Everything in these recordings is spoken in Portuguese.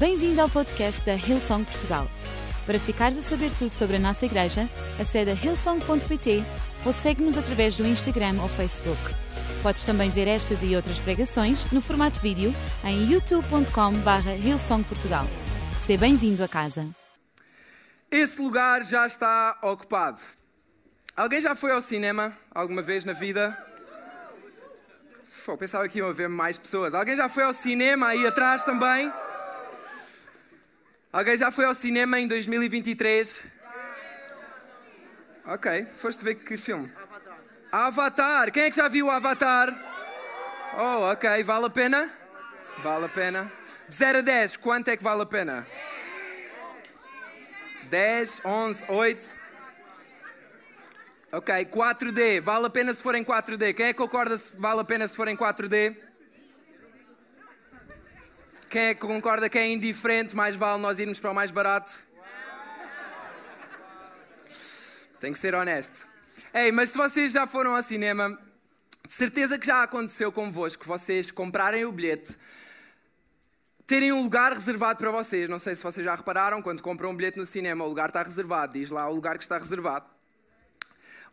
Bem-vindo ao podcast da Hillsong Portugal. Para ficares a saber tudo sobre a nossa igreja, acede a hillsong.pt ou segue-nos através do Instagram ou Facebook. Podes também ver estas e outras pregações no formato vídeo em youtube.com.br hillsongportugal. Seja bem-vindo a casa. Esse lugar já está ocupado. Alguém já foi ao cinema alguma vez na vida? Pô, pensava que iam haver mais pessoas. Alguém já foi ao cinema aí atrás também? Alguém já foi ao cinema em 2023? Ok, foste ver que filme? Avatar. Quem é que já viu o Avatar? Oh, ok. Vale a pena? Vale a pena. De 0 a 10, quanto é que vale a pena? 10, 11, 8. Ok, 4D. Vale a pena se for em 4D. Quem é que concorda se vale a pena se for em 4D? Quem é que concorda que é indiferente? Mais vale nós irmos para o mais barato? Tem que ser honesto. Ei, mas se vocês já foram ao cinema, de certeza que já aconteceu convosco, vocês comprarem o bilhete, terem um lugar reservado para vocês. Não sei se vocês já repararam, quando compram um bilhete no cinema, o lugar está reservado, diz lá o lugar que está reservado.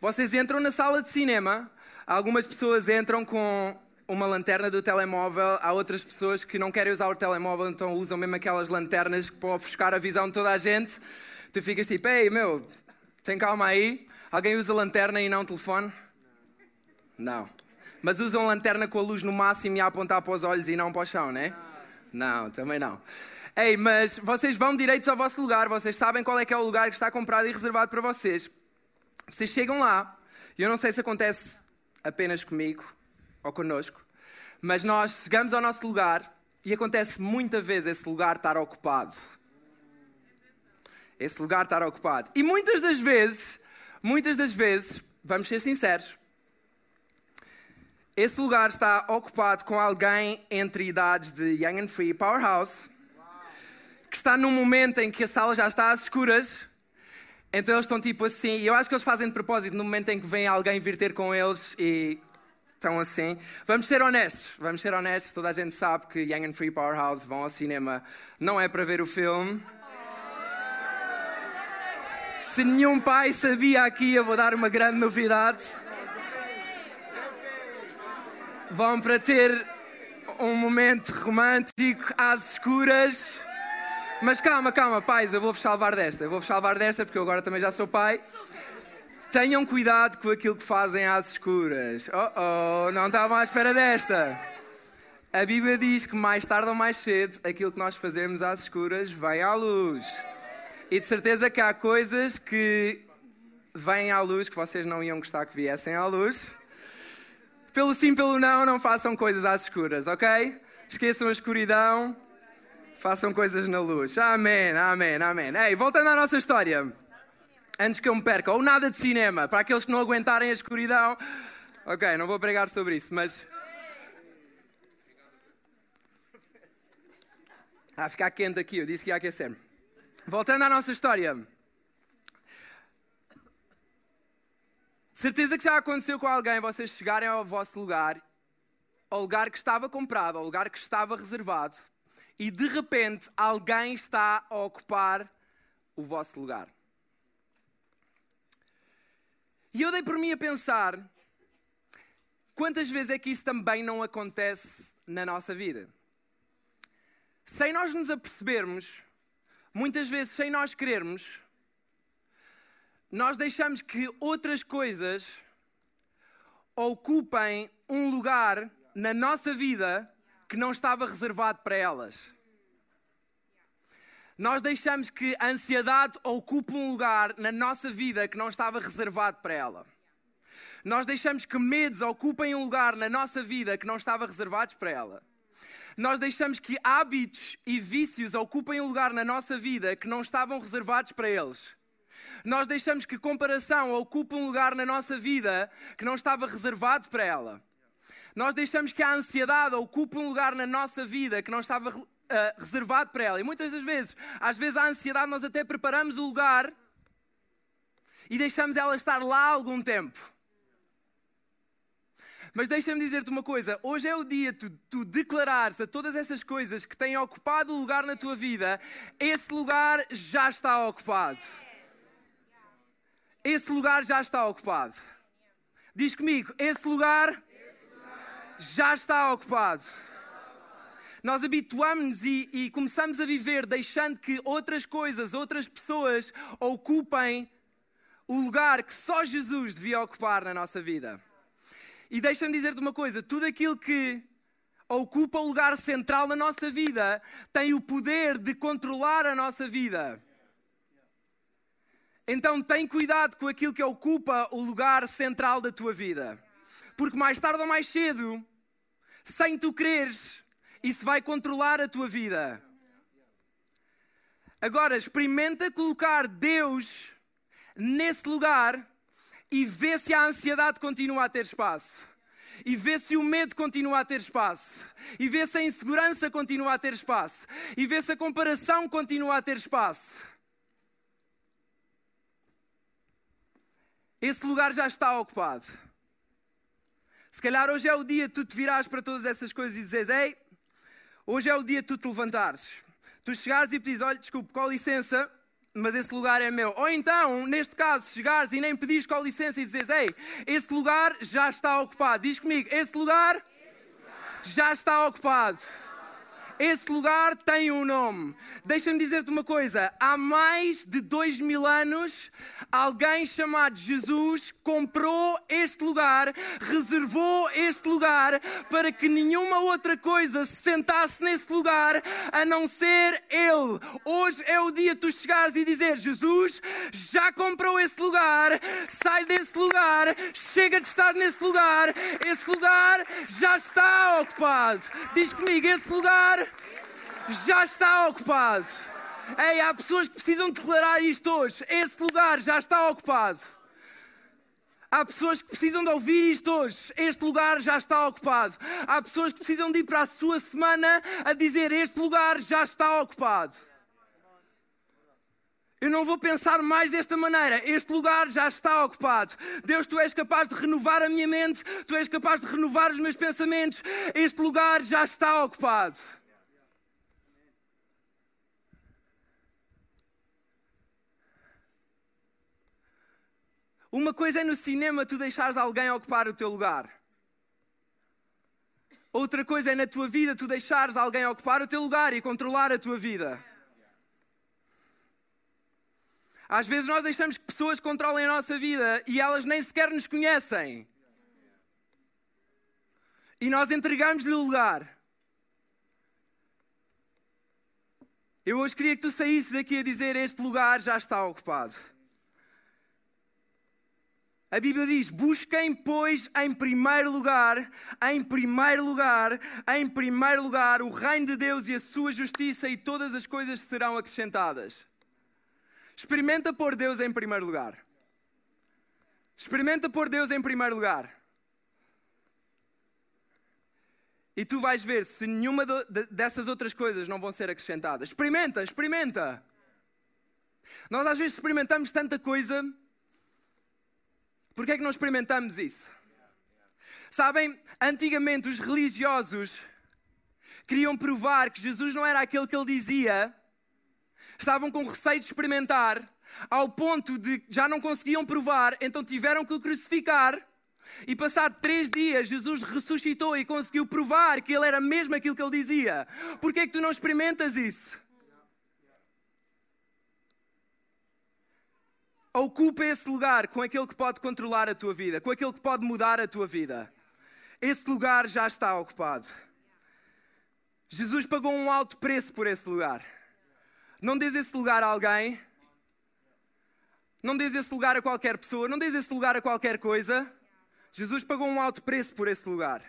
Vocês entram na sala de cinema, algumas pessoas entram com uma lanterna do telemóvel, há outras pessoas que não querem usar o telemóvel, então usam mesmo aquelas lanternas para ofuscar a visão de toda a gente. Tu ficas tipo, ei meu, tem calma aí. Alguém usa lanterna e não telefone? Não. Mas usam lanterna com a luz no máximo e a apontar para os olhos e não para o chão, né? Não, também não. Ei, mas vocês vão direitos ao vosso lugar, vocês sabem qual é que é o lugar que está comprado e reservado para vocês. Vocês chegam lá, e eu não sei se acontece apenas comigo ou connosco, mas nós chegamos ao nosso lugar e acontece muita vez esse lugar estar ocupado. Esse lugar estar ocupado. E muitas das vezes Muitas das vezes, vamos ser sinceros, esse lugar está ocupado com alguém entre idades de Young and Free Powerhouse, que está num momento em que a sala já está às escuras, então eles estão tipo assim, e eu acho que eles fazem de propósito no momento em que vem alguém vir ter com eles e estão assim. Vamos ser honestos, vamos ser honestos, toda a gente sabe que Young and Free Powerhouse vão ao cinema não é para ver o filme se nenhum pai sabia aqui, eu vou dar uma grande novidade. Vão para ter um momento romântico às escuras. Mas calma, calma, pais, eu vou-vos salvar desta. Eu vou-vos salvar desta porque eu agora também já sou pai. Tenham cuidado com aquilo que fazem às escuras. Oh, oh, não estavam à espera desta. A Bíblia diz que mais tarde ou mais cedo, aquilo que nós fazemos às escuras vem à luz. E de certeza que há coisas que vêm à luz que vocês não iam gostar que viessem à luz. Pelo sim, pelo não, não façam coisas às escuras, ok? Esqueçam a escuridão, façam coisas na luz. Amém, amém, amém. Ei, voltando à nossa história. Antes que eu me perca, ou nada de cinema, para aqueles que não aguentarem a escuridão. Ok, não vou pregar sobre isso, mas. Ah, ficar quente aqui, eu disse que ia aquecer-me. Voltando à nossa história. Certeza que já aconteceu com alguém vocês chegarem ao vosso lugar, ao lugar que estava comprado, ao lugar que estava reservado, e de repente alguém está a ocupar o vosso lugar. E eu dei por mim a pensar quantas vezes é que isso também não acontece na nossa vida. Sem nós nos apercebermos, muitas vezes sem nós querermos, nós deixamos que outras coisas ocupem um lugar na nossa vida que não estava reservado para elas. Nós deixamos que a ansiedade ocupe um lugar na nossa vida que não estava reservado para ela. Nós deixamos que medos ocupem um lugar na nossa vida que não estava reservado para ela nós deixamos que hábitos e vícios ocupem um lugar na nossa vida que não estavam reservados para eles. Nós deixamos que comparação ocupe um lugar na nossa vida que não estava reservado para ela. Nós deixamos que a ansiedade ocupe um lugar na nossa vida que não estava uh, reservado para ela. E muitas das vezes, às vezes a ansiedade nós até preparamos o lugar e deixamos ela estar lá algum tempo. Mas deixa-me dizer-te uma coisa: hoje é o dia tu, tu declarares a todas essas coisas que têm ocupado o lugar na tua vida, esse lugar já está ocupado. Esse lugar já está ocupado. Diz comigo: esse lugar já está ocupado. Nós habituamos-nos e, e, começamos a viver deixando que outras coisas, outras pessoas ocupem o lugar que só Jesus devia ocupar na nossa vida. E deixa-me dizer-te uma coisa: tudo aquilo que ocupa o lugar central na nossa vida tem o poder de controlar a nossa vida. Então tem cuidado com aquilo que ocupa o lugar central da tua vida. Porque mais tarde ou mais cedo, sem tu quereres, isso vai controlar a tua vida. Agora, experimenta colocar Deus nesse lugar e vê se a ansiedade continua a ter espaço. E vê se o medo continua a ter espaço. E vê se a insegurança continua a ter espaço. E vê se a comparação continua a ter espaço. Esse lugar já está ocupado. Se calhar hoje é o dia que tu te virás para todas essas coisas e dizes: Ei, hoje é o dia que tu te levantares. Tu chegares e pedires: Olha, desculpe, com licença, mas esse lugar é meu. Ou então, neste caso, chegares e nem pedires com licença e dizes: Ei, esse lugar já está ocupado. Diz comigo: Esse lugar, esse lugar já está ocupado. Esse lugar tem um nome. Deixa-me dizer-te uma coisa: há mais de dois mil anos, alguém chamado Jesus comprou este lugar, reservou este lugar para que nenhuma outra coisa se sentasse nesse lugar a não ser Ele. Hoje é o dia de tu chegares e dizer: Jesus já comprou esse lugar, sai desse lugar, chega de estar nesse lugar, esse lugar já está ocupado. Diz comigo: esse lugar já está ocupado. Ei, há pessoas que precisam declarar isto hoje. Esse lugar já está ocupado. Há pessoas que precisam de ouvir isto hoje. Este lugar já está ocupado. Há pessoas que precisam de ir para a sua semana a dizer: Este lugar já está ocupado. Eu não vou pensar mais desta maneira. Este lugar já está ocupado. Deus, tu és capaz de renovar a minha mente, tu és capaz de renovar os meus pensamentos. Este lugar já está ocupado. Uma coisa é no cinema tu deixares alguém ocupar o teu lugar. Outra coisa é na tua vida tu deixares alguém ocupar o teu lugar e controlar a tua vida. Às vezes nós deixamos que pessoas controlem a nossa vida e elas nem sequer nos conhecem. E nós entregamos-lhe o lugar. Eu hoje queria que tu saísses daqui a dizer: Este lugar já está ocupado. A Bíblia diz: busquem, pois, em primeiro lugar, em primeiro lugar, em primeiro lugar, o reino de Deus e a sua justiça, e todas as coisas serão acrescentadas. Experimenta pôr Deus em primeiro lugar. Experimenta pôr Deus em primeiro lugar. E tu vais ver se nenhuma dessas outras coisas não vão ser acrescentadas. Experimenta, experimenta. Nós às vezes experimentamos tanta coisa Porquê é que não experimentamos isso? Sabem, antigamente os religiosos queriam provar que Jesus não era aquele que ele dizia, estavam com receio de experimentar, ao ponto de já não conseguiam provar, então tiveram que o crucificar. E passado três dias, Jesus ressuscitou e conseguiu provar que ele era mesmo aquilo que ele dizia. Porquê é que tu não experimentas isso? Ocupa esse lugar com aquele que pode controlar a tua vida, com aquele que pode mudar a tua vida. Esse lugar já está ocupado. Jesus pagou um alto preço por esse lugar. Não diz esse lugar a alguém. Não diz esse lugar a qualquer pessoa. Não diz esse lugar a qualquer coisa. Jesus pagou um alto preço por esse lugar.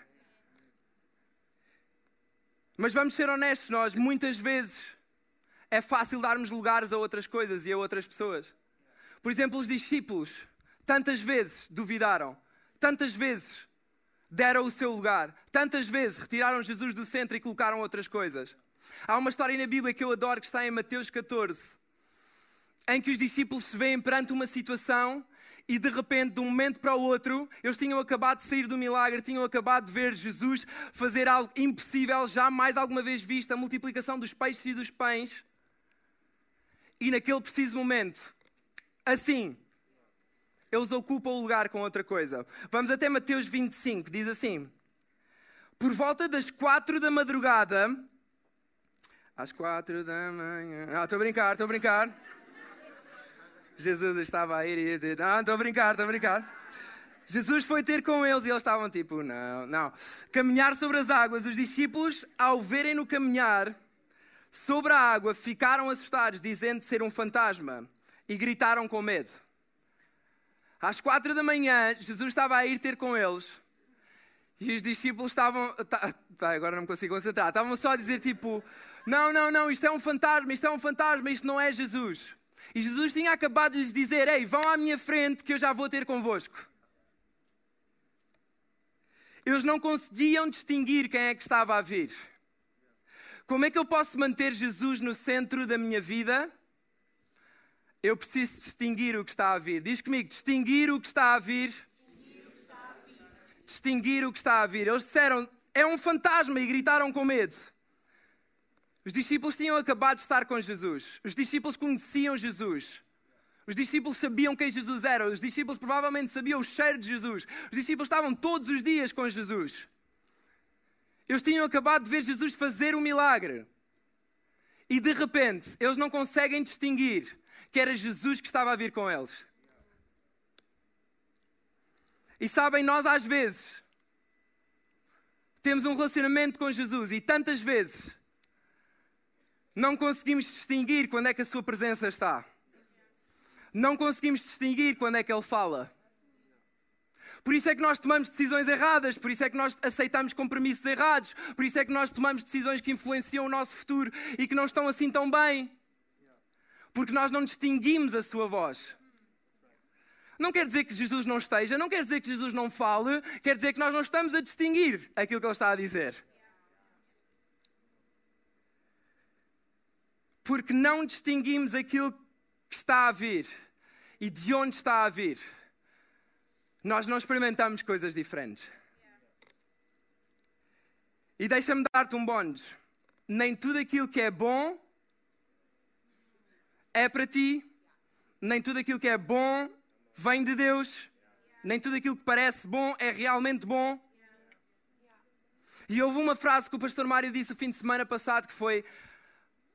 Mas vamos ser honestos, nós muitas vezes é fácil darmos lugares a outras coisas e a outras pessoas. Por exemplo, os discípulos tantas vezes duvidaram, tantas vezes deram o seu lugar, tantas vezes retiraram Jesus do centro e colocaram outras coisas. Há uma história na Bíblia que eu adoro que está em Mateus 14, em que os discípulos se veem perante uma situação e de repente, de um momento para o outro, eles tinham acabado de sair do milagre, tinham acabado de ver Jesus fazer algo impossível, jamais alguma vez visto, a multiplicação dos peixes e dos pães. E naquele preciso momento, assim, eles ocupam o lugar com outra coisa. Vamos até Mateus 25, diz assim: Por volta das quatro da madrugada, às quatro da manhã. Ah, estou a brincar, estou a brincar. Jesus estava a ir e ir. Não, estou a brincar, estou a brincar. Jesus foi ter com eles e eles estavam tipo, não, não. Caminhar sobre as águas. Os discípulos, ao verem-no caminhar sobre a água, ficaram assustados, dizendo ser um fantasma, e gritaram com medo. Às quatro da manhã, Jesus estava a ir ter com eles. E os discípulos estavam. Tá, tá, agora não me consigo concentrar. Estavam só a dizer tipo: Não, não, não, isto é um fantasma, isto é um fantasma, isto não é Jesus. E Jesus tinha acabado de lhes dizer: Ei, vão à minha frente que eu já vou ter convosco. Eles não conseguiam distinguir quem é que estava a vir. Como é que eu posso manter Jesus no centro da minha vida? Eu preciso distinguir o que está a vir. Diz comigo: distinguir o que está a vir. Distinguir o que está a vir. Eles disseram: é um fantasma e gritaram com medo. Os discípulos tinham acabado de estar com Jesus. Os discípulos conheciam Jesus. Os discípulos sabiam quem Jesus era. Os discípulos provavelmente sabiam o cheiro de Jesus. Os discípulos estavam todos os dias com Jesus. Eles tinham acabado de ver Jesus fazer um milagre. E de repente, eles não conseguem distinguir que era Jesus que estava a vir com eles. E sabem, nós às vezes temos um relacionamento com Jesus e tantas vezes não conseguimos distinguir quando é que a Sua presença está. Não conseguimos distinguir quando é que Ele fala. Por isso é que nós tomamos decisões erradas, por isso é que nós aceitamos compromissos errados, por isso é que nós tomamos decisões que influenciam o nosso futuro e que não estão assim tão bem. Porque nós não distinguimos a Sua voz. Não quer dizer que Jesus não esteja, não quer dizer que Jesus não fale, quer dizer que nós não estamos a distinguir aquilo que Ele está a dizer. porque não distinguimos aquilo que está a vir e de onde está a vir. Nós não experimentamos coisas diferentes. E deixa-me dar-te um bónus. Nem tudo aquilo que é bom é para ti, nem tudo aquilo que é bom vem de Deus, nem tudo aquilo que parece bom é realmente bom. E houve uma frase que o pastor Mário disse o fim de semana passado que foi: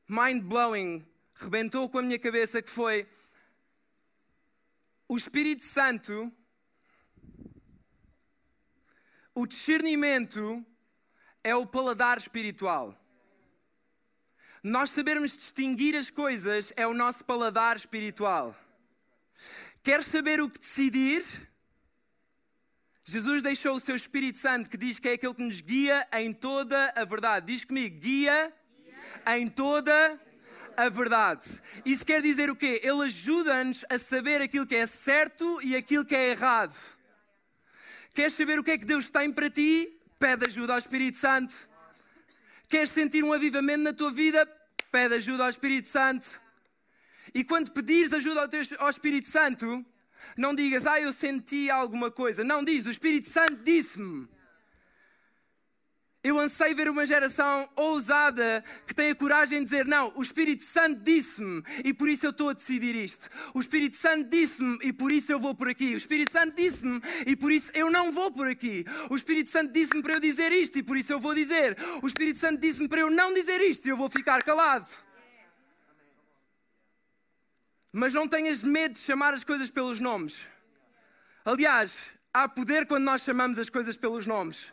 mind-blowing, rebentou com a minha cabeça, que foi o Espírito Santo, o discernimento é o paladar espiritual. Nós sabermos distinguir as coisas é o nosso paladar espiritual. Queres saber o que decidir? Jesus deixou o seu Espírito Santo, que diz que é aquele que nos guia em toda a verdade. Diz comigo: guia em toda a verdade. Isso quer dizer o quê? Ele ajuda-nos a saber aquilo que é certo e aquilo que é errado. Queres saber o que é que Deus tem para ti? Pede ajuda ao Espírito Santo. Queres sentir um avivamento na tua vida? Pede ajuda ao Espírito Santo. E quando pedires ajuda ao, teu, ao Espírito Santo, não digas, ah, eu senti alguma coisa. Não, diz, o Espírito Santo disse-me. Eu anseio ver uma geração ousada que tem a coragem de dizer: Não, o Espírito Santo disse-me e por isso eu estou a decidir isto. O Espírito Santo disse-me e por isso eu vou por aqui. O Espírito Santo disse-me e por isso eu não vou por aqui. O Espírito Santo disse-me para eu dizer isto e por isso eu vou dizer. O Espírito Santo disse-me para eu não dizer isto e eu vou ficar calado. Mas não tenhas medo de chamar as coisas pelos nomes. Aliás, há poder quando nós chamamos as coisas pelos nomes.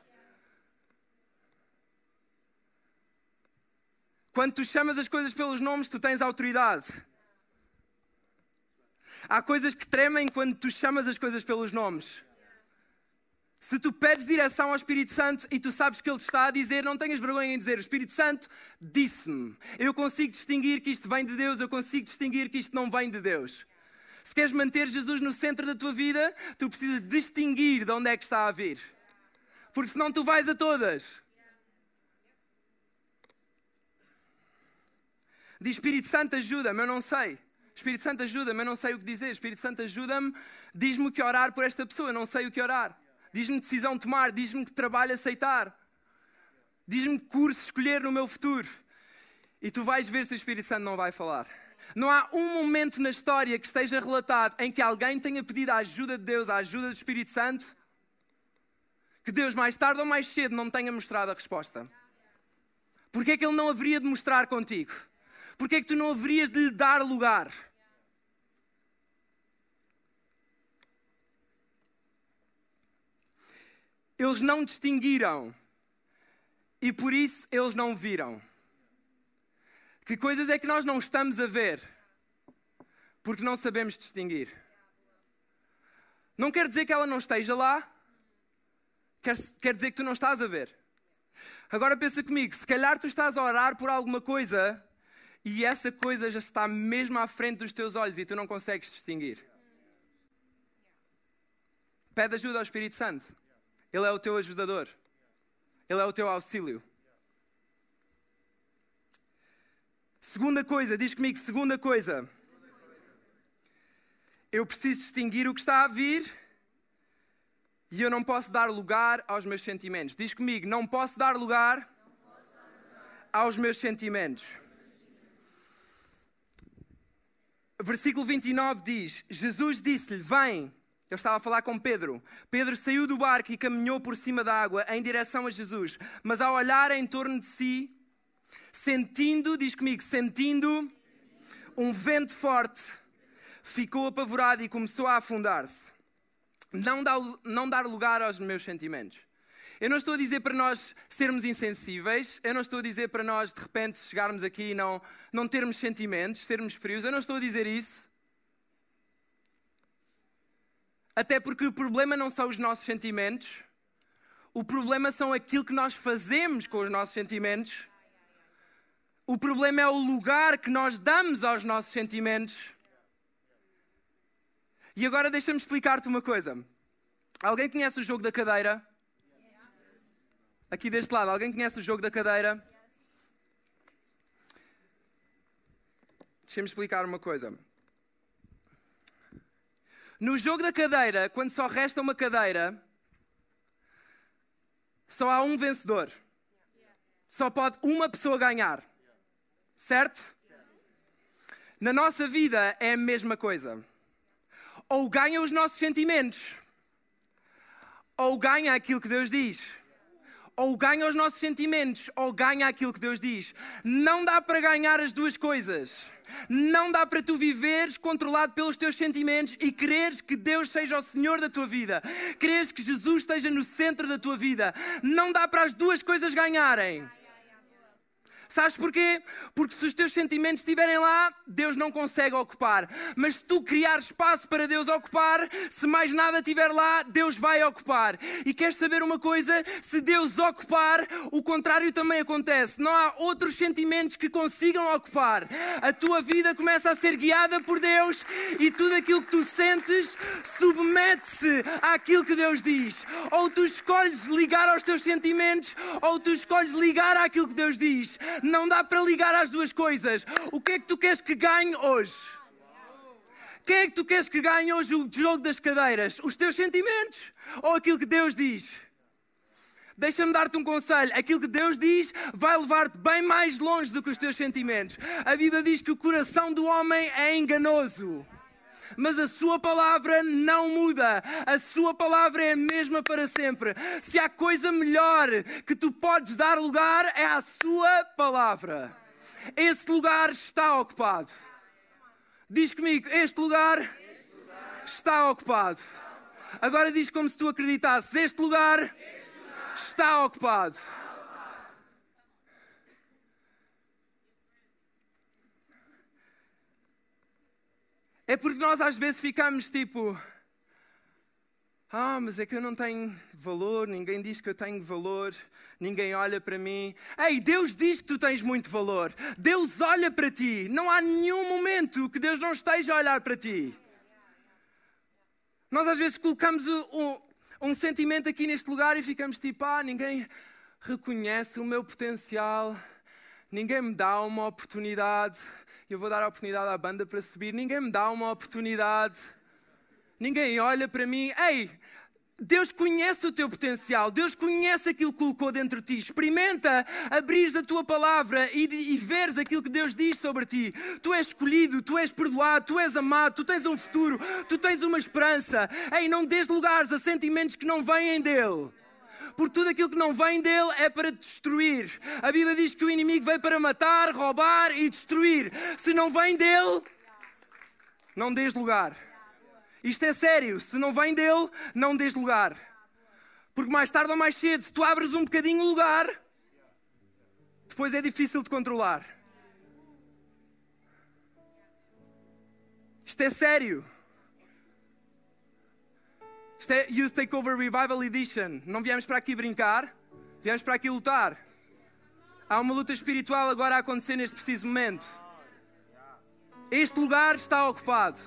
Quando tu chamas as coisas pelos nomes, tu tens autoridade. Há coisas que tremem quando tu chamas as coisas pelos nomes. Se tu pedes direção ao Espírito Santo e tu sabes que Ele está a dizer, não tenhas vergonha em dizer: O Espírito Santo disse-me. Eu consigo distinguir que isto vem de Deus, eu consigo distinguir que isto não vem de Deus. Se queres manter Jesus no centro da tua vida, tu precisas distinguir de onde é que está a vir. Porque senão tu vais a todas. Diz Espírito Santo, ajuda-me, eu não sei. Espírito Santo ajuda-me, eu não sei o que dizer. Espírito Santo ajuda-me, diz-me o que orar por esta pessoa, eu não sei o que orar. Diz-me decisão tomar, diz-me que trabalho aceitar. Diz-me curso escolher no meu futuro. E tu vais ver se o Espírito Santo não vai falar. Não há um momento na história que esteja relatado em que alguém tenha pedido a ajuda de Deus, a ajuda do Espírito Santo, que Deus mais tarde ou mais cedo não tenha mostrado a resposta. Porquê é que Ele não haveria de mostrar contigo? Porquê é que tu não haverias de lhe dar lugar? Eles não distinguiram e por isso eles não viram. Que coisas é que nós não estamos a ver? Porque não sabemos distinguir. Não quer dizer que ela não esteja lá, quer, quer dizer que tu não estás a ver. Agora pensa comigo, se calhar tu estás a orar por alguma coisa e essa coisa já está mesmo à frente dos teus olhos e tu não consegues distinguir. Pede ajuda ao Espírito Santo. Ele é o teu ajudador. Ele é o teu auxílio. Segunda coisa, diz comigo, segunda coisa. Eu preciso distinguir o que está a vir e eu não posso dar lugar aos meus sentimentos. Diz comigo, não posso dar lugar aos meus sentimentos. Versículo 29 diz: Jesus disse-lhe: Vem. Eu estava a falar com Pedro. Pedro saiu do barco e caminhou por cima da água em direção a Jesus. Mas ao olhar em torno de si, sentindo, diz comigo, sentindo um vento forte, ficou apavorado e começou a afundar-se. Não, não dar lugar aos meus sentimentos. Eu não estou a dizer para nós sermos insensíveis, eu não estou a dizer para nós de repente chegarmos aqui e não, não termos sentimentos, sermos frios, eu não estou a dizer isso. Até porque o problema não são os nossos sentimentos, o problema são aquilo que nós fazemos com os nossos sentimentos. O problema é o lugar que nós damos aos nossos sentimentos. E agora deixa-me explicar-te uma coisa. Alguém conhece o jogo da cadeira? Aqui deste lado, alguém conhece o jogo da cadeira? Deixa-me explicar uma coisa. No jogo da cadeira, quando só resta uma cadeira, só há um vencedor. Só pode uma pessoa ganhar. Certo? Na nossa vida é a mesma coisa. Ou ganha os nossos sentimentos, ou ganha aquilo que Deus diz. Ou ganha os nossos sentimentos, ou ganha aquilo que Deus diz. Não dá para ganhar as duas coisas. Não dá para tu viveres controlado pelos teus sentimentos e quereres que Deus seja o Senhor da tua vida. Quereres que Jesus esteja no centro da tua vida. Não dá para as duas coisas ganharem. Sabes porquê? Porque se os teus sentimentos estiverem lá, Deus não consegue ocupar. Mas se tu criar espaço para Deus ocupar, se mais nada estiver lá, Deus vai ocupar. E queres saber uma coisa? Se Deus ocupar, o contrário também acontece. Não há outros sentimentos que consigam ocupar. A tua vida começa a ser guiada por Deus e tudo aquilo que tu sentes submete-se àquilo que Deus diz. Ou tu escolhes ligar aos teus sentimentos, ou tu escolhes ligar àquilo que Deus diz. Não dá para ligar as duas coisas. O que é que tu queres que ganhe hoje? Quem é que tu queres que ganhe hoje o jogo das cadeiras? Os teus sentimentos ou aquilo que Deus diz? Deixa-me dar-te um conselho. Aquilo que Deus diz vai levar-te bem mais longe do que os teus sentimentos. A Bíblia diz que o coração do homem é enganoso mas a Sua palavra não muda. A Sua palavra é a mesma para sempre. Se há coisa melhor que tu podes dar lugar, é a Sua palavra. Esse lugar está ocupado. Diz comigo: este lugar, está ocupado. Agora diz como se tu acreditasses: este lugar, este lugar está ocupado. É porque nós às vezes ficamos tipo. Ah, mas é que eu não tenho valor, ninguém diz que eu tenho valor, ninguém olha para mim. Ei, Deus diz que tu tens muito valor. Deus olha para ti. Não há nenhum momento que Deus não esteja a olhar para ti. Nós às vezes colocamos um, um sentimento aqui neste lugar e ficamos tipo, ah, ninguém reconhece o meu potencial, ninguém me dá uma oportunidade. Eu vou dar a oportunidade à banda para subir. Ninguém me dá uma oportunidade. Ninguém olha para mim. Ei, Deus conhece o teu potencial, Deus conhece aquilo que colocou dentro de ti. Experimenta abrir a tua palavra e, e veres aquilo que Deus diz sobre ti. Tu és escolhido, tu és perdoado, tu és amado, tu tens um futuro, tu tens uma esperança. Ei, não des lugares a sentimentos que não vêm dele. Porque tudo aquilo que não vem dele é para destruir. A Bíblia diz que o inimigo veio para matar, roubar e destruir. Se não vem dele, não des lugar. Isto é sério. Se não vem dele, não des lugar. Porque mais tarde ou mais cedo, se tu abres um bocadinho o lugar, depois é difícil de controlar. Isto é sério. Isto é Youth Takeover Revival Edition. Não viemos para aqui brincar, viemos para aqui lutar. Há uma luta espiritual agora a acontecer neste preciso momento. Este lugar está ocupado.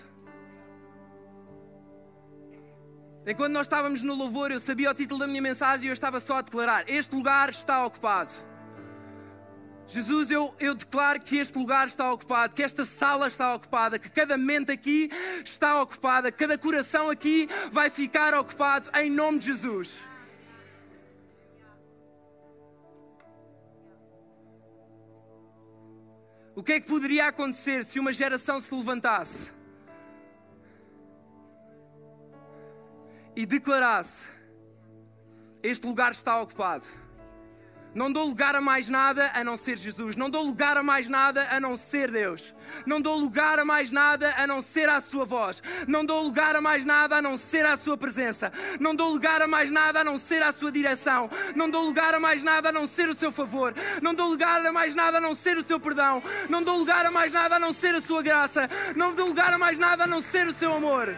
Enquanto nós estávamos no louvor, eu sabia o título da minha mensagem e eu estava só a declarar: Este lugar está ocupado. Jesus, eu, eu declaro que este lugar está ocupado, que esta sala está ocupada, que cada mente aqui está ocupada, cada coração aqui vai ficar ocupado em nome de Jesus. O que é que poderia acontecer se uma geração se levantasse e declarasse: Este lugar está ocupado? Não dou lugar a mais nada a não ser Jesus. Não dou lugar a mais nada a não ser Deus. Não dou lugar a mais nada a não ser a Sua voz. Não dou lugar a mais nada a não ser a Sua presença. Não dou lugar a mais nada a não ser a Sua direção. Não dou lugar a mais nada a não ser o Seu favor. Não dou lugar a mais nada a não ser o Seu perdão. Não dou lugar a mais nada a não ser a Sua graça. Não dou lugar a mais nada a não ser o Seu amor.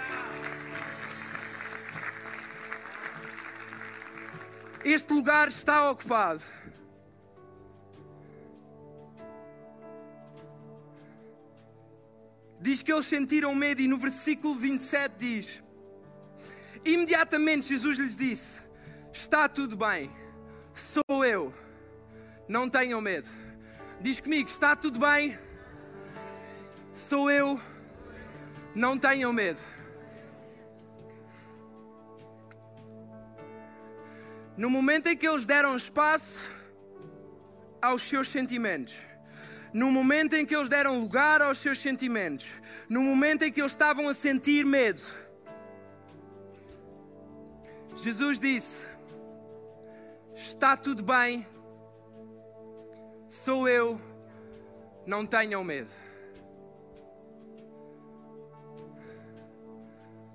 Este lugar está ocupado. Diz que eles sentiram medo, e no versículo 27 diz: Imediatamente Jesus lhes disse: Está tudo bem, sou eu, não tenham medo. Diz comigo: Está tudo bem, sou eu, não tenham medo. No momento em que eles deram espaço aos seus sentimentos, no momento em que eles deram lugar aos seus sentimentos, no momento em que eles estavam a sentir medo, Jesus disse: Está tudo bem, sou eu, não tenham medo.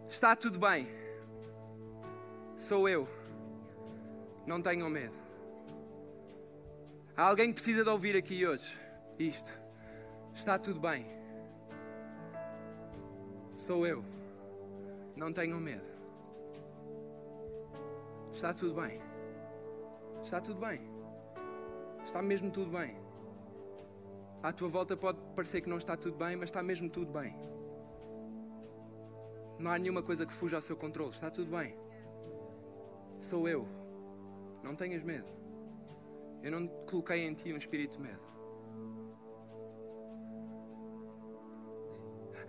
Está tudo bem, sou eu, não tenham medo. Há alguém que precisa de ouvir aqui hoje isto. Está tudo bem. Sou eu. Não tenham medo. Está tudo bem. Está tudo bem. Está mesmo tudo bem. À tua volta pode parecer que não está tudo bem, mas está mesmo tudo bem. Não há nenhuma coisa que fuja ao seu controle. Está tudo bem. Sou eu. Não tenhas medo. Eu não coloquei em ti um espírito de medo.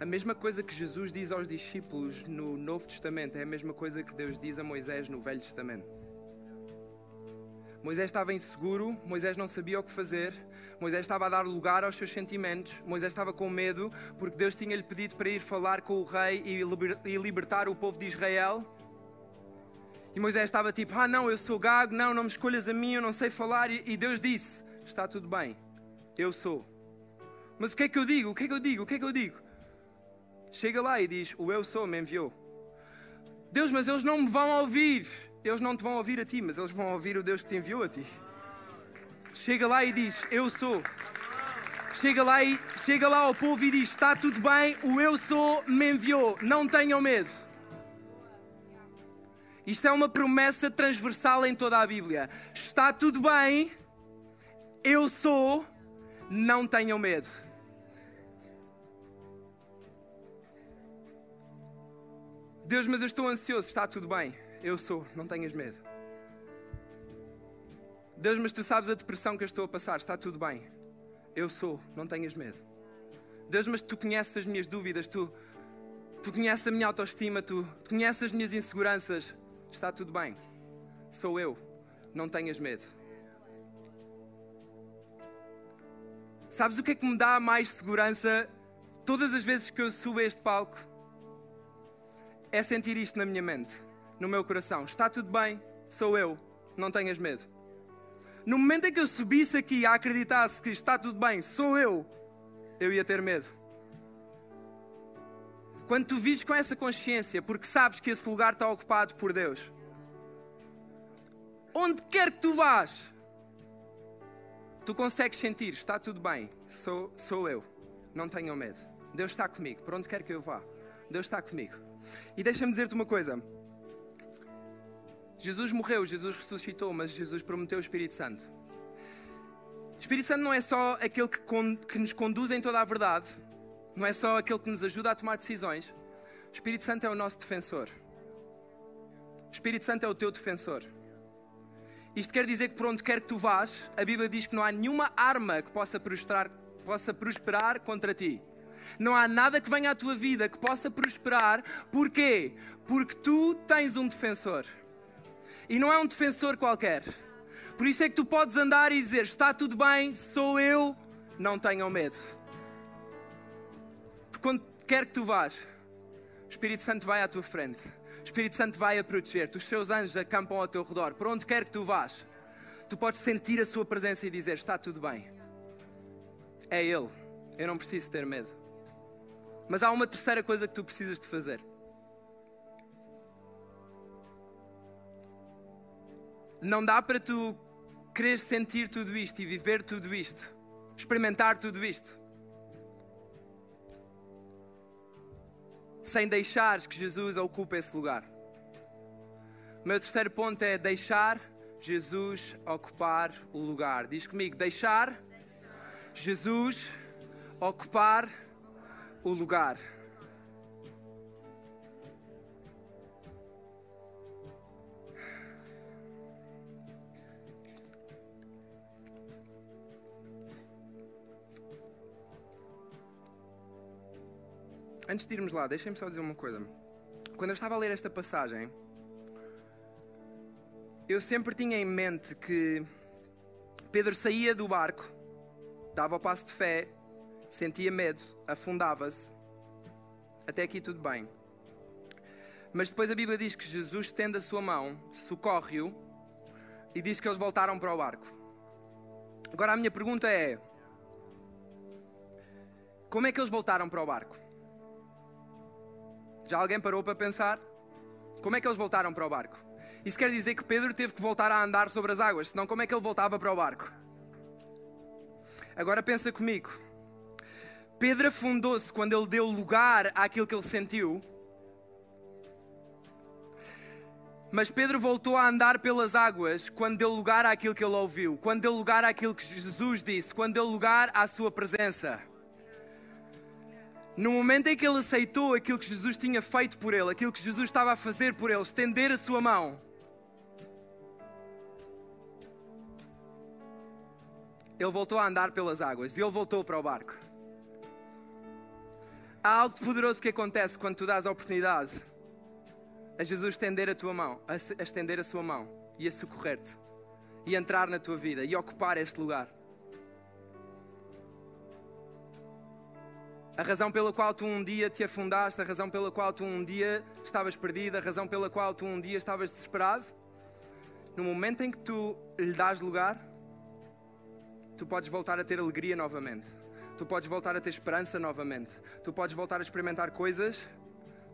A mesma coisa que Jesus diz aos discípulos no Novo Testamento é a mesma coisa que Deus diz a Moisés no Velho Testamento. Moisés estava inseguro, Moisés não sabia o que fazer, Moisés estava a dar lugar aos seus sentimentos, Moisés estava com medo porque Deus tinha-lhe pedido para ir falar com o rei e libertar o povo de Israel. E Moisés estava tipo: Ah, não, eu sou gago, não, não me escolhas a mim, eu não sei falar. E Deus disse: Está tudo bem, eu sou. Mas o que é que eu digo? O que é que eu digo? O que é que eu digo? Chega lá e diz: O eu sou me enviou. Deus, mas eles não me vão ouvir. Eles não te vão ouvir a ti, mas eles vão ouvir o Deus que te enviou a ti. Chega lá e diz: Eu sou. Chega lá, e, chega lá ao povo e diz: Está tudo bem, o eu sou me enviou. Não tenham medo. Isto é uma promessa transversal em toda a Bíblia. Está tudo bem, eu sou, não tenham medo. Deus, mas eu estou ansioso, está tudo bem. Eu sou, não tenhas medo. Deus, mas tu sabes a depressão que eu estou a passar, está tudo bem. Eu sou, não tenhas medo. Deus, mas tu conheces as minhas dúvidas, tu, tu conheces a minha autoestima, tu, tu conheces as minhas inseguranças. Está tudo bem. Sou eu, não tenhas medo. Sabes o que é que me dá mais segurança todas as vezes que eu subo a este palco? É sentir isto na minha mente, no meu coração. Está tudo bem, sou eu, não tenhas medo. No momento em que eu subisse aqui e acreditasse que está tudo bem, sou eu, eu ia ter medo. Quando tu vives com essa consciência, porque sabes que esse lugar está ocupado por Deus, onde quer que tu vás, tu consegues sentir, está tudo bem, sou, sou eu, não tenham medo. Deus está comigo, por onde quer que eu vá, Deus está comigo. E deixa-me dizer-te uma coisa: Jesus morreu, Jesus ressuscitou, mas Jesus prometeu o Espírito Santo. O Espírito Santo não é só aquele que, que nos conduz em toda a verdade, não é só aquele que nos ajuda a tomar decisões. O Espírito Santo é o nosso defensor. O Espírito Santo é o teu defensor. Isto quer dizer que por onde quer que tu vás, a Bíblia diz que não há nenhuma arma que possa possa prosperar contra ti. Não há nada que venha à tua vida que possa prosperar. Porquê? Porque tu tens um defensor. E não é um defensor qualquer. Por isso é que tu podes andar e dizer: Está tudo bem, sou eu, não tenham medo. Porque quando quer que tu vás, o Espírito Santo vai à tua frente. O Espírito Santo vai a proteger-te. Os seus anjos acampam ao teu redor. Por onde quer que tu vás, tu podes sentir a sua presença e dizer: Está tudo bem. É Ele. Eu não preciso ter medo. Mas há uma terceira coisa que tu precisas de fazer. Não dá para tu querer sentir tudo isto e viver tudo isto, experimentar tudo isto, sem deixares que Jesus ocupe esse lugar. O meu terceiro ponto é deixar Jesus ocupar o lugar. Diz comigo: deixar Jesus ocupar o lugar. Antes de irmos lá, deixem-me só dizer uma coisa. Quando eu estava a ler esta passagem, eu sempre tinha em mente que Pedro saía do barco, dava o passo de fé, sentia medo, afundava-se. Até aqui tudo bem. Mas depois a Bíblia diz que Jesus estende a sua mão, socorre-o e diz que eles voltaram para o barco. Agora a minha pergunta é: como é que eles voltaram para o barco? Já alguém parou para pensar? Como é que eles voltaram para o barco? Isso quer dizer que Pedro teve que voltar a andar sobre as águas, senão como é que ele voltava para o barco? Agora pensa comigo. Pedro afundou-se quando ele deu lugar àquilo que ele sentiu. Mas Pedro voltou a andar pelas águas quando deu lugar àquilo que ele ouviu, quando deu lugar àquilo que Jesus disse, quando deu lugar à sua presença. No momento em que ele aceitou aquilo que Jesus tinha feito por ele, aquilo que Jesus estava a fazer por ele, estender a sua mão, ele voltou a andar pelas águas e ele voltou para o barco. Há algo poderoso que acontece quando tu dás a oportunidade a Jesus estender a tua mão, a estender a sua mão e a socorrer-te e entrar na tua vida e ocupar este lugar. A razão pela qual tu um dia te afundaste, a razão pela qual tu um dia estavas perdido, a razão pela qual tu um dia estavas desesperado, no momento em que tu lhe dás lugar, tu podes voltar a ter alegria novamente. Tu podes voltar a ter esperança novamente. Tu podes voltar a experimentar coisas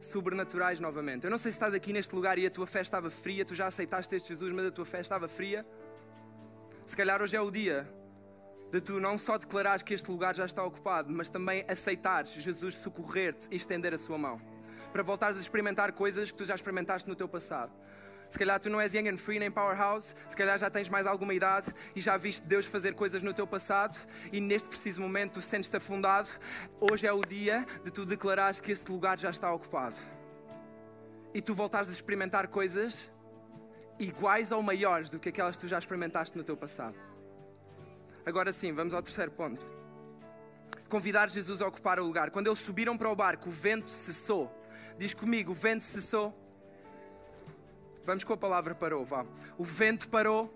sobrenaturais novamente. Eu não sei se estás aqui neste lugar e a tua fé estava fria, tu já aceitaste este Jesus, mas a tua fé estava fria. Se calhar hoje é o dia de tu não só declarares que este lugar já está ocupado, mas também aceitares Jesus socorrer-te e estender a sua mão. Para voltares a experimentar coisas que tu já experimentaste no teu passado. Se calhar tu não és young and free nem powerhouse, se calhar já tens mais alguma idade e já viste Deus fazer coisas no teu passado e neste preciso momento tu sentes-te afundado. Hoje é o dia de tu declarares que este lugar já está ocupado. E tu voltares a experimentar coisas iguais ou maiores do que aquelas que tu já experimentaste no teu passado. Agora sim, vamos ao terceiro ponto. convidar Jesus a ocupar o lugar. Quando eles subiram para o barco, o vento cessou. Diz comigo: o vento cessou. Vamos com a palavra parou, vá. O vento parou.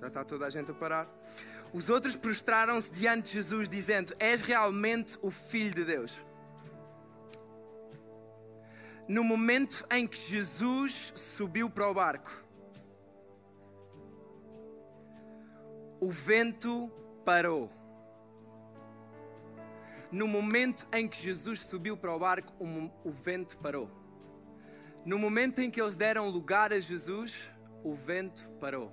Já está toda a gente a parar. Os outros prostraram-se diante de Jesus, dizendo: És realmente o Filho de Deus. No momento em que Jesus subiu para o barco, o vento parou. No momento em que Jesus subiu para o barco, o, vento parou. No momento em que eles deram lugar a Jesus, o vento parou.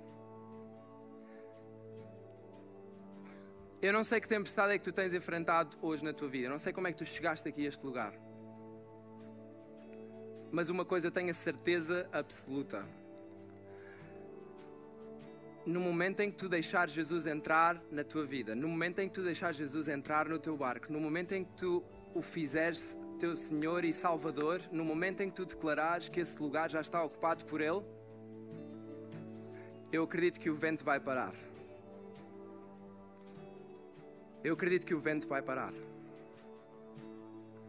Eu não sei que tempestade é que tu tens enfrentado hoje na tua vida. Eu não sei como é que tu chegaste aqui a este lugar. Mas uma coisa eu tenho a certeza absoluta. No momento em que tu deixares Jesus entrar na tua vida, no momento em que tu deixares Jesus entrar no teu barco, no momento em que tu o fizeres teu Senhor e Salvador, no momento em que tu declarares que esse lugar já está ocupado por Ele, eu acredito que o vento vai parar. Eu acredito que o vento vai parar.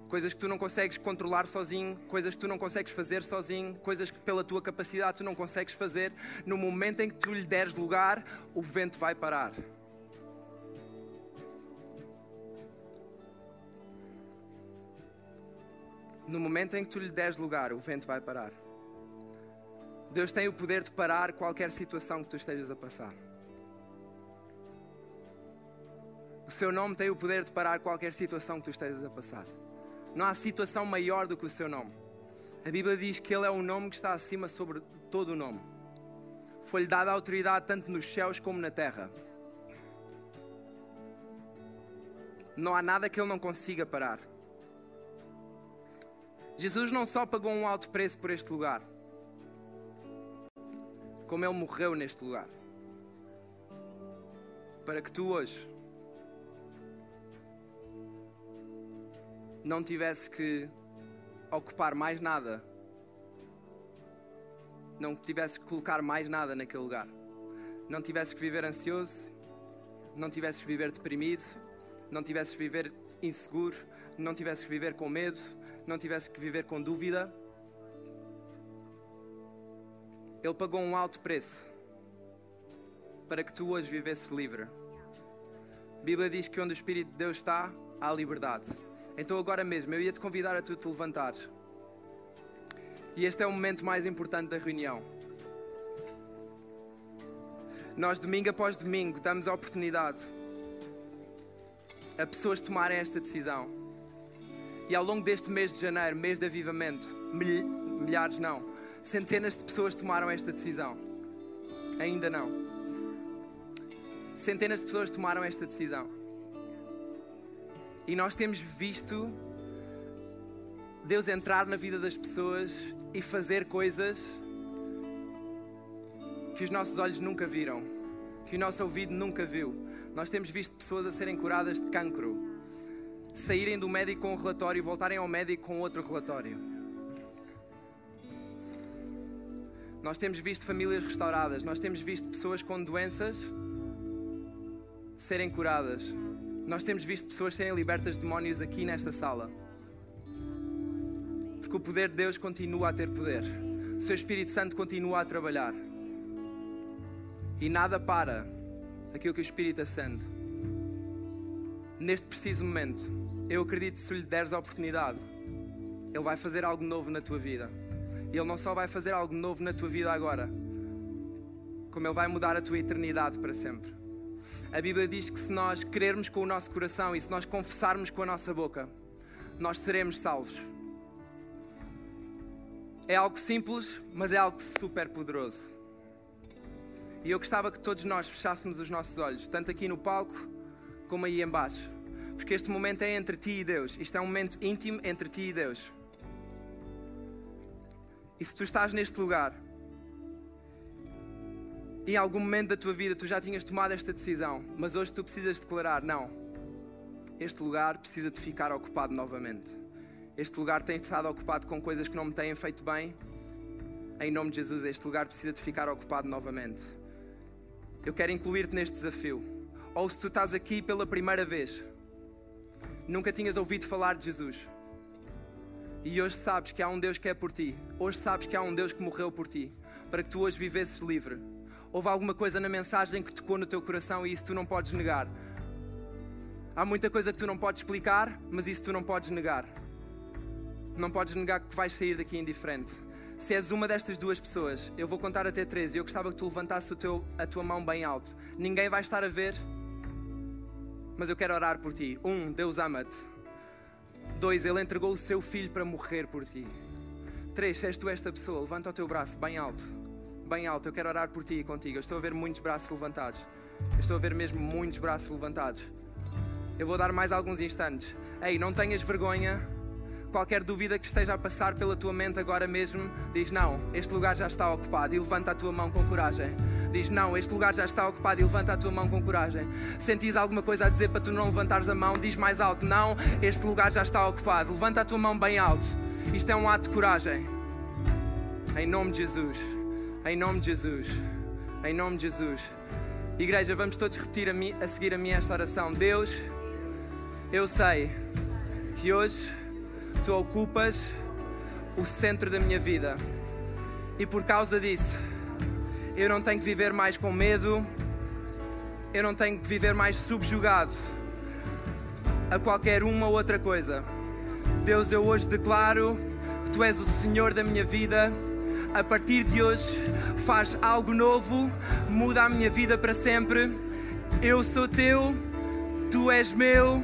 Coisas que tu não consegues controlar sozinho, coisas que tu não consegues fazer sozinho, coisas que pela tua capacidade tu não consegues fazer, no momento em que tu lhe deres lugar, o vento vai parar. No momento em que tu lhe des lugar, o vento vai parar. Deus tem o poder de parar qualquer situação que tu estejas a passar. O seu nome tem o poder de parar qualquer situação que tu estejas a passar. Não há situação maior do que o seu nome. A Bíblia diz que Ele é o nome que está acima sobre todo o nome. Foi-lhe dada autoridade tanto nos céus como na terra. Não há nada que Ele não consiga parar. Jesus não só pagou um alto preço por este lugar, como Ele morreu neste lugar. Para que tu hoje não tivesses que ocupar mais nada, não tivesses que colocar mais nada naquele lugar, não tivesses que viver ansioso, não tivesses que viver deprimido, não tivesses que viver inseguro, não tivesses que viver com medo, não tivesse que viver com dúvida. Ele pagou um alto preço para que tu hoje vivesses livre. A Bíblia diz que onde o Espírito de Deus está, há liberdade. Então agora mesmo eu ia te convidar a tu te levantares. E este é o momento mais importante da reunião. Nós, domingo após domingo, damos a oportunidade a pessoas tomarem esta decisão. E ao longo deste mês de janeiro, mês de avivamento, milhares não, centenas de pessoas tomaram esta decisão. Ainda não. Centenas de pessoas tomaram esta decisão. E nós temos visto Deus entrar na vida das pessoas e fazer coisas que os nossos olhos nunca viram, que o nosso ouvido nunca viu. Nós temos visto pessoas a serem curadas de cancro, saírem do médico com um relatório e voltarem ao médico com outro relatório. Nós temos visto famílias restauradas, nós temos visto pessoas com doenças serem curadas. Nós temos visto pessoas serem libertas de demónios aqui nesta sala. Porque o poder de Deus continua a ter poder. O seu Espírito Santo continua a trabalhar. E nada para aquilo que o Espírito acende. Neste preciso momento, eu acredito que se lhe deres a oportunidade, Ele vai fazer algo novo na tua vida. E Ele não só vai fazer algo novo na tua vida agora, como Ele vai mudar a tua eternidade para sempre. A Bíblia diz que se nós crermos com o nosso coração e se nós confessarmos com a nossa boca, nós seremos salvos. É algo simples, mas é algo super poderoso. E eu gostava que todos nós fechássemos os nossos olhos, tanto aqui no palco como aí embaixo. Porque este momento é entre ti e Deus. Isto é um momento íntimo entre ti e Deus. E se tu estás neste lugar, em algum momento da tua vida tu já tinhas tomado esta decisão, mas hoje tu precisas declarar: não, este lugar precisa de ficar ocupado novamente. Este lugar tem estado ocupado com coisas que não me têm feito bem. Em nome de Jesus, este lugar precisa de ficar ocupado novamente. Eu quero incluir-te neste desafio. ou se tu estás aqui pela primeira vez, nunca tinhas ouvido falar de Jesus. E hoje sabes que há um Deus que é por ti. Hoje sabes que há um Deus que morreu por ti, para que tu hoje vivesses livre. Houve alguma coisa na mensagem que tocou no teu coração e isso tu não podes negar. Há muita coisa que tu não podes explicar, mas isso tu não podes negar. Não podes negar que vais sair daqui indiferente. Se és uma destas duas pessoas, eu vou contar até três e eu gostava que tu levantasses teu, a tua mão bem alto. Ninguém vai estar a ver, mas eu quero orar por ti. Um, Deus ama-te. Dois, Ele entregou o seu filho para morrer por ti. Três, se és tu esta pessoa, levanta o teu braço bem alto. Bem alto, eu quero orar por ti e contigo. Eu estou a ver muitos braços levantados. Eu estou a ver mesmo muitos braços levantados. Eu vou dar mais alguns instantes. Ei, não tenhas vergonha. Qualquer dúvida que esteja a passar pela tua mente agora mesmo, diz não, este lugar já está ocupado e levanta a tua mão com coragem. Diz não, este lugar já está ocupado e levanta a tua mão com coragem. Sentis alguma coisa a dizer para tu não levantares a mão, diz mais alto, não, este lugar já está ocupado. Levanta a tua mão bem alto. Isto é um ato de coragem. Em nome de Jesus. Em nome de Jesus. Em nome de Jesus. Igreja, vamos todos repetir a, a seguir a mim esta oração. Deus, eu sei que hoje tu ocupas o centro da minha vida e por causa disso eu não tenho que viver mais com medo, eu não tenho que viver mais subjugado a qualquer uma ou outra coisa. Deus, eu hoje declaro que tu és o Senhor da minha vida. A partir de hoje, faz algo novo, muda a minha vida para sempre. Eu sou teu, tu és meu